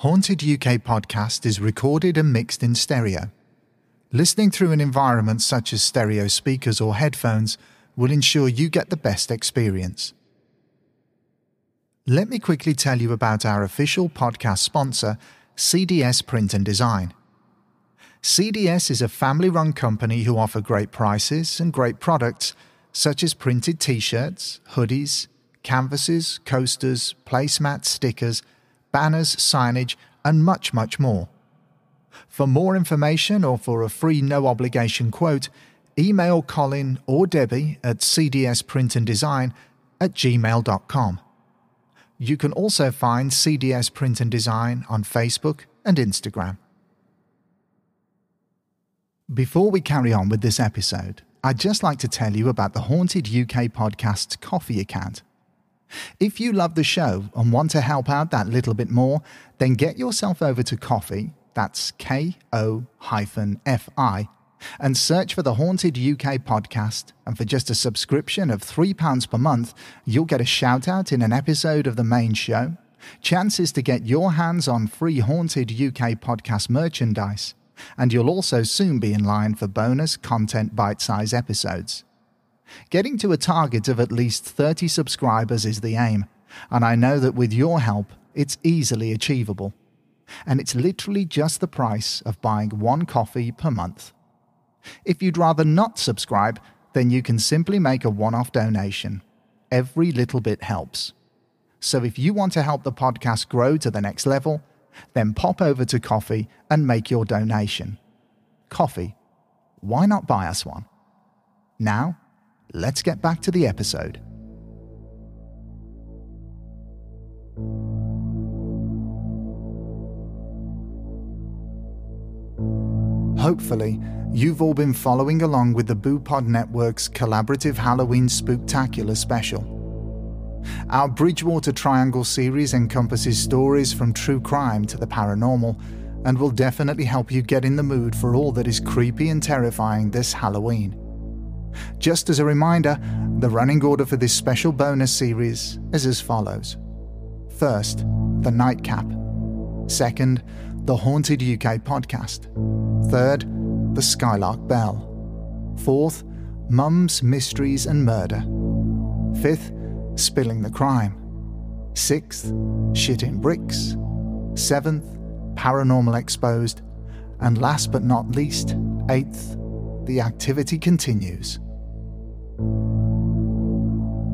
Haunted UK podcast is recorded and mixed in stereo. Listening through an environment such as stereo speakers or headphones will ensure you get the best experience. Let me quickly tell you about our official podcast sponsor, CDS Print and Design. CDS is a family run company who offer great prices and great products such as printed t shirts, hoodies, canvases, coasters, placemats, stickers banners, signage, and much, much more. For more information or for a free no obligation quote, email Colin or Debbie at cdsprintanddesign at gmail.com. You can also find CDS Print and Design on Facebook and Instagram. Before we carry on with this episode, I'd just like to tell you about the Haunted UK Podcast's Ko-fi account. If you love the show and want to help out that little bit more, then get yourself over to Ko-fi, that's K O hyphen F I, and search for the Haunted UK podcast. And for just a subscription of £3 per month, you'll get a shout out in an episode of the main show, chances to get your hands on free Haunted UK podcast merchandise, and you'll also soon be in line for bonus content bite size episodes. Getting to a target of at least 30 subscribers is the aim, and I know that with your help, it's easily achievable. And it's literally just the price of buying one coffee per month. If you'd rather not subscribe, then you can simply make a one off donation. Every little bit helps. So if you want to help the podcast grow to the next level, then pop over to Ko-fi and make your donation. Coffee. Why not buy us one? Now, let's get back to the episode. Hopefully, you've all been following along with the BooPod Network's collaborative Halloween Spooktacular special. Our Bridgewater Triangle series encompasses stories from true crime to the paranormal and will definitely help you get in the mood for all that is creepy and terrifying this Halloween. Just as a reminder, the running order for this special bonus series is as follows First, the Nightcap. Second, the Haunted UK podcast. Third, the Skylark Bell. Fourth, Mums, Mysteries and Murder. Fifth, Spilling the Crime. Sixth, Shittin Bricks. Seventh, Paranormal Exposed. And last but not least, eighth, the activity continues.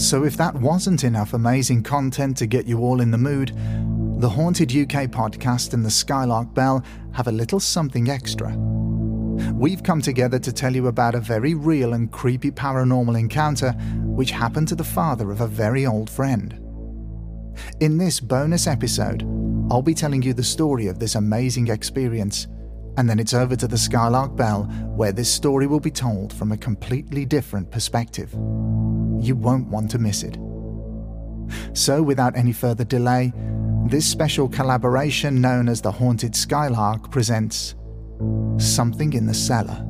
So, if that wasn't enough amazing content to get you all in the mood, the Haunted UK podcast and the Skylark Bell have a little something extra. We've come together to tell you about a very real and creepy paranormal encounter which happened to the father of a very old friend. In this bonus episode, I'll be telling you the story of this amazing experience and then it's over to the Skylark Bell, where this story will be told from a completely different perspective. You won't want to miss it. So, without any further delay, this special collaboration known as the Haunted Skylark presents Something in the Cellar.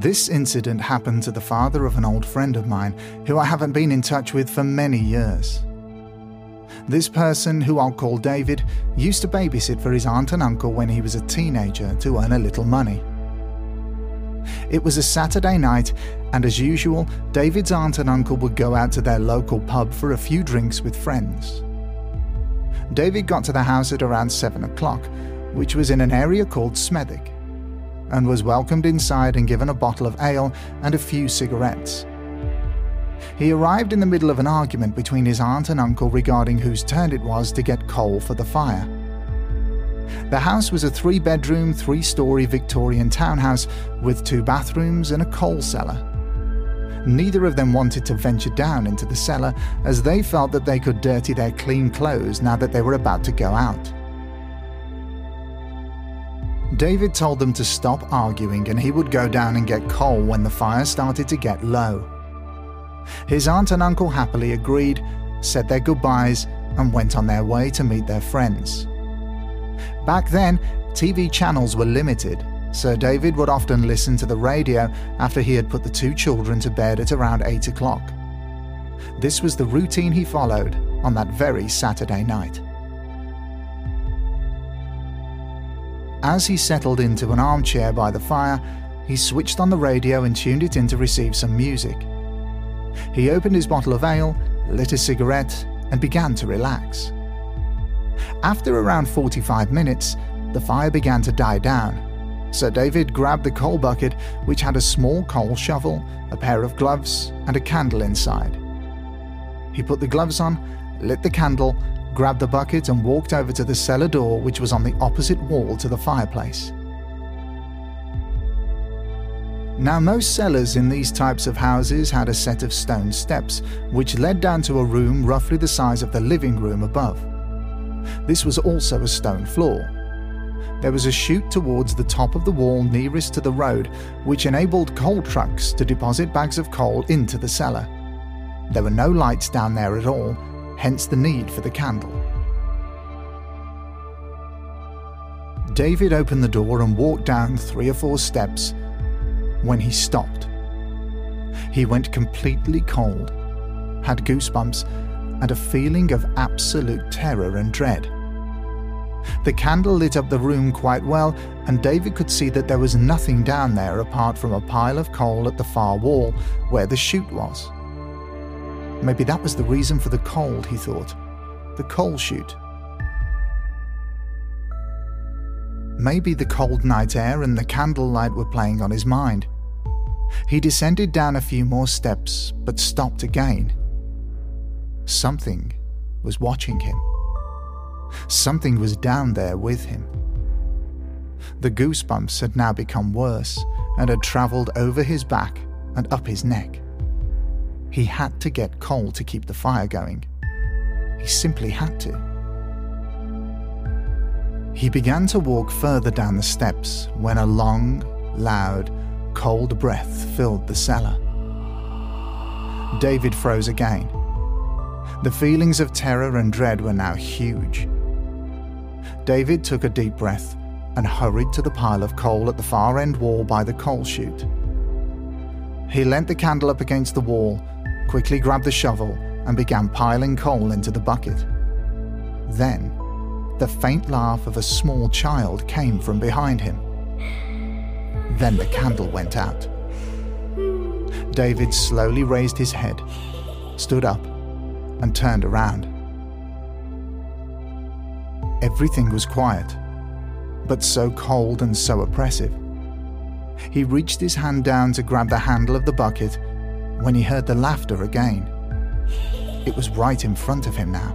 This incident happened to the father of an old friend of mine who I haven't been in touch with for many years. This person, who I'll call David, used to babysit for his aunt and uncle when he was a teenager to earn a little money. It was a Saturday night, and as usual, David's aunt and uncle would go out to their local pub for a few drinks with friends. David got to the house at around 7 o'clock, which was in an area called Smethwick, and was welcomed inside and given a bottle of ale and a few cigarettes. He arrived in the middle of an argument between his aunt and uncle regarding whose turn it was to get coal for the fire. The house was a three bedroom, three story Victorian townhouse with two bathrooms and a coal cellar. Neither of them wanted to venture down into the cellar as they felt that they could dirty their clean clothes now that they were about to go out. David told them to stop arguing and he would go down and get coal when the fire started to get low. His aunt and uncle happily agreed, said their goodbyes, and went on their way to meet their friends. Back then, TV channels were limited, so David would often listen to the radio after he had put the two children to bed at around 8 o'clock. This was the routine he followed on that very Saturday night. As he settled into an armchair by the fire, he switched on the radio and tuned it in to receive some music. He opened his bottle of ale, lit a cigarette, and began to relax. After around 45 minutes, the fire began to die down, so David grabbed the coal bucket, which had a small coal shovel, a pair of gloves, and a candle inside. He put the gloves on, lit the candle, grabbed the bucket, and walked over to the cellar door, which was on the opposite wall to the fireplace. Now, most cellars in these types of houses had a set of stone steps, which led down to a room roughly the size of the living room above. This was also a stone floor. There was a chute towards the top of the wall nearest to the road, which enabled coal trucks to deposit bags of coal into the cellar. There were no lights down there at all, hence the need for the candle. David opened the door and walked down three or four steps when he stopped. He went completely cold, had goosebumps, and a feeling of absolute terror and dread. The candle lit up the room quite well, and David could see that there was nothing down there apart from a pile of coal at the far wall where the chute was. Maybe that was the reason for the cold, he thought. The coal chute. Maybe the cold night air and the candlelight were playing on his mind. He descended down a few more steps, but stopped again. Something was watching him. Something was down there with him. The goosebumps had now become worse and had travelled over his back and up his neck. He had to get coal to keep the fire going. He simply had to. He began to walk further down the steps when a long, loud, cold breath filled the cellar. David froze again. The feelings of terror and dread were now huge. David took a deep breath and hurried to the pile of coal at the far end wall by the coal chute. He leant the candle up against the wall, quickly grabbed the shovel, and began piling coal into the bucket. Then, the faint laugh of a small child came from behind him. Then the candle went out. David slowly raised his head, stood up, and turned around. Everything was quiet, but so cold and so oppressive. He reached his hand down to grab the handle of the bucket when he heard the laughter again. It was right in front of him now.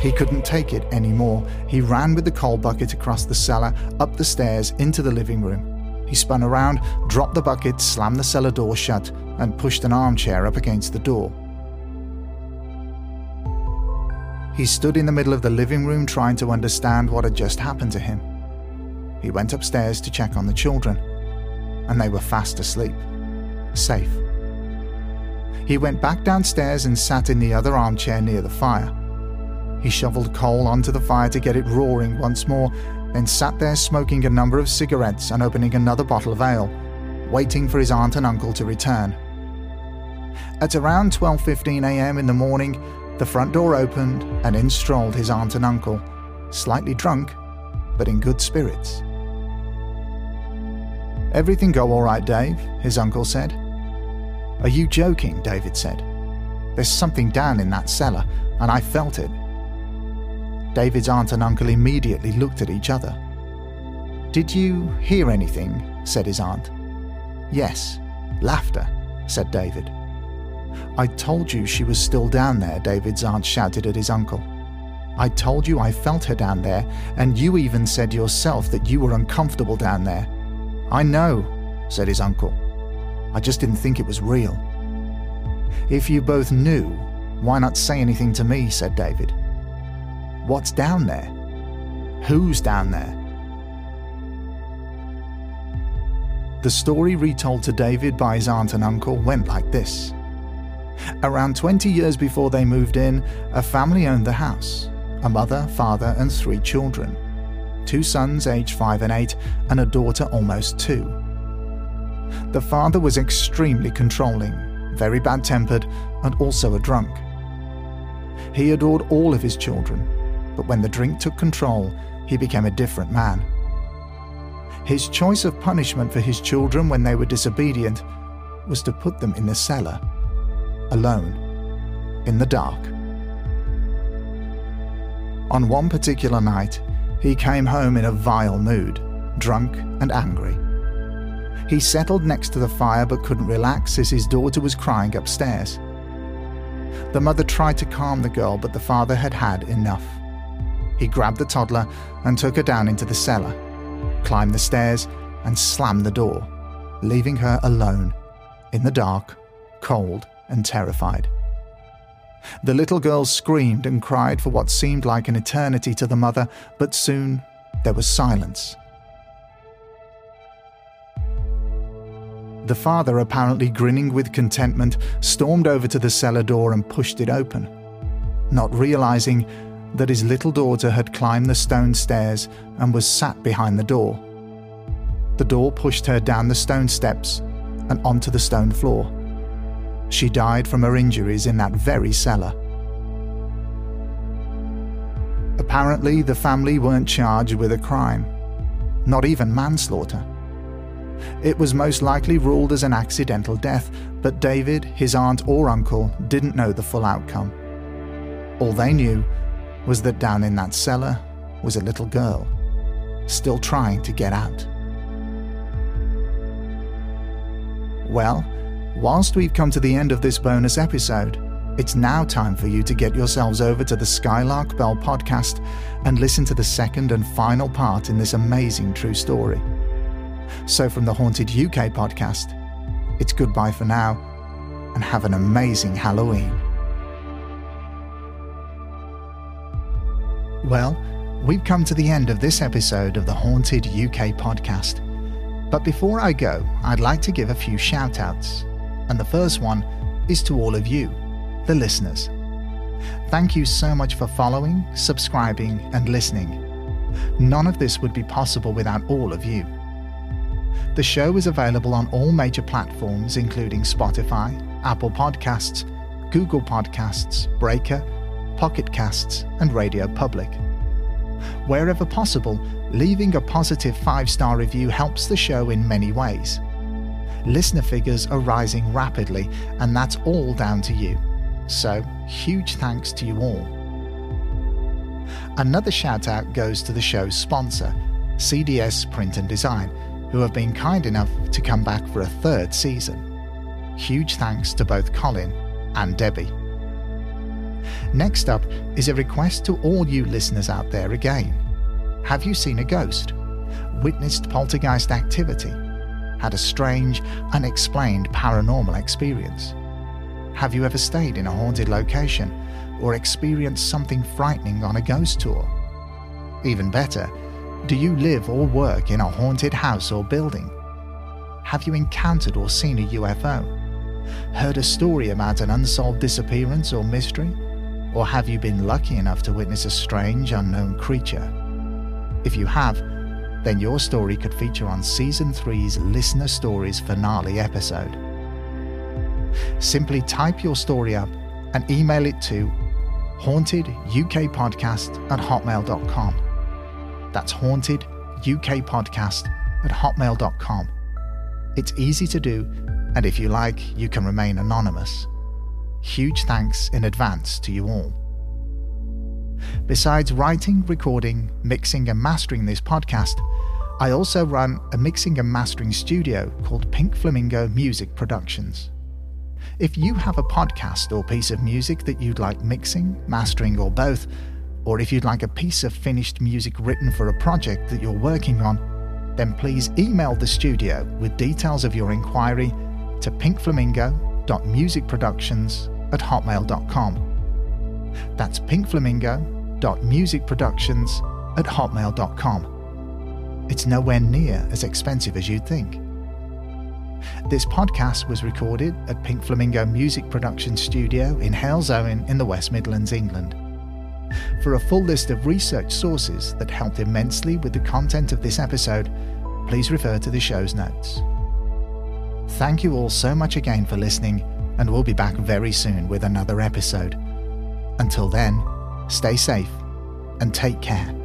He couldn't take it anymore. He ran with the coal bucket across the cellar, up the stairs, into the living room. He spun around, dropped the bucket, slammed the cellar door shut, and pushed an armchair up against the door. He stood in the middle of the living room trying to understand what had just happened to him. He went upstairs to check on the children, and they were fast asleep, safe. He went back downstairs and sat in the other armchair near the fire. He shoveled coal onto the fire to get it roaring once more then sat there smoking a number of cigarettes and opening another bottle of ale, waiting for his aunt and uncle to return. At around 12:15 a.m. in the morning, the front door opened and in strolled his aunt and uncle, slightly drunk, but in good spirits. Everything go all right, Dave? his uncle said. Are you joking? David said. There's something down in that cellar, and I felt it. David's aunt and uncle immediately looked at each other. Did you hear anything? said his aunt. Yes, laughter, said David. I told you she was still down there, David's aunt shouted at his uncle. I told you I felt her down there, and you even said yourself that you were uncomfortable down there. I know, said his uncle. I just didn't think it was real. If you both knew, why not say anything to me? said David. What's down there? Who's down there? The story retold to David by his aunt and uncle went like this. Around 20 years before they moved in, a family owned the house a mother, father, and three children two sons aged 5 and 8, and a daughter almost 2. The father was extremely controlling, very bad tempered, and also a drunk. He adored all of his children, but when the drink took control, he became a different man. His choice of punishment for his children when they were disobedient was to put them in the cellar, alone, in the dark. On one particular night, he came home in a vile mood, drunk and angry. He settled next to the fire but couldn't relax as his daughter was crying upstairs. The mother tried to calm the girl, but the father had had enough. He grabbed the toddler and took her down into the cellar climbed the stairs, and slammed the door, leaving her alone, in the dark, cold, and terrified. The little girl screamed and cried for what seemed like an eternity to the mother, but soon there was silence. The father, apparently grinning with contentment, stormed over to the cellar door and pushed it open, not realizing that his little daughter had climbed the stone stairs and was sat behind the door. The door pushed her down the stone steps and onto the stone floor. She died from her injuries in that very cellar. Apparently, the family weren't charged with a crime, not even manslaughter. It was most likely ruled as an accidental death, but David, his aunt, or uncle didn't know the full outcome. All they knew was that down in that cellar was a little girl, still trying to get out. Well, whilst we've come to the end of this bonus episode, it's now time for you to get yourselves over to the Skylark Bell podcast and listen to the second and final part in this amazing true story. So, from the Haunted UK podcast, it's goodbye for now and have an amazing Halloween. Well, we've come to the end of this episode of the Haunted UK podcast. But before I go, I'd like to give a few shout outs. And the first one is to all of you, the listeners. Thank you so much for following, subscribing, and listening. None of this would be possible without all of you. The show is available on all major platforms, including Spotify, Apple Podcasts, Google Podcasts, Breaker, Pocket Casts, and Radio Public. Wherever possible, leaving a positive five star review helps the show in many ways. Listener figures are rising rapidly, and that's all down to you. So, huge thanks to you all. Another shout out goes to the show's sponsor, CDS Print and Design, who have been kind enough to come back for a third season. Huge thanks to both Colin and Debbie. Next up is a request to all you listeners out there again. Have you seen a ghost? Witnessed poltergeist activity? Had a strange, unexplained paranormal experience? Have you ever stayed in a haunted location or experienced something frightening on a ghost tour? Even better, do you live or work in a haunted house or building? Have you encountered or seen a UFO? Heard a story about an unsolved disappearance or mystery? Or have you been lucky enough to witness a strange, unknown creature? If you have, then your story could feature on Season 3's Listener Stories finale episode. Simply type your story up and email it to hauntedukpodcast at hotmail.com. That's hauntedukpodcast at hotmail.com. It's easy to do, and if you like, you can remain anonymous. Huge thanks in advance to you all. Besides writing, recording, mixing, and mastering this podcast, I also run a mixing and mastering studio called Pink Flamingo Music Productions. If you have a podcast or piece of music that you'd like mixing, mastering, or both, or if you'd like a piece of finished music written for a project that you're working on, then please email the studio with details of your inquiry to pinkflamingo.musicproductions at hotmail.com. That's pinkflamingo.musicproductions at hotmail.com. It's nowhere near as expensive as you'd think. This podcast was recorded at Pink Flamingo Music Production Studio in Halesowen in the West Midlands, England. For a full list of research sources that helped immensely with the content of this episode, please refer to the show's notes. Thank you all so much again for listening, and we'll be back very soon with another episode. Until then, stay safe and take care.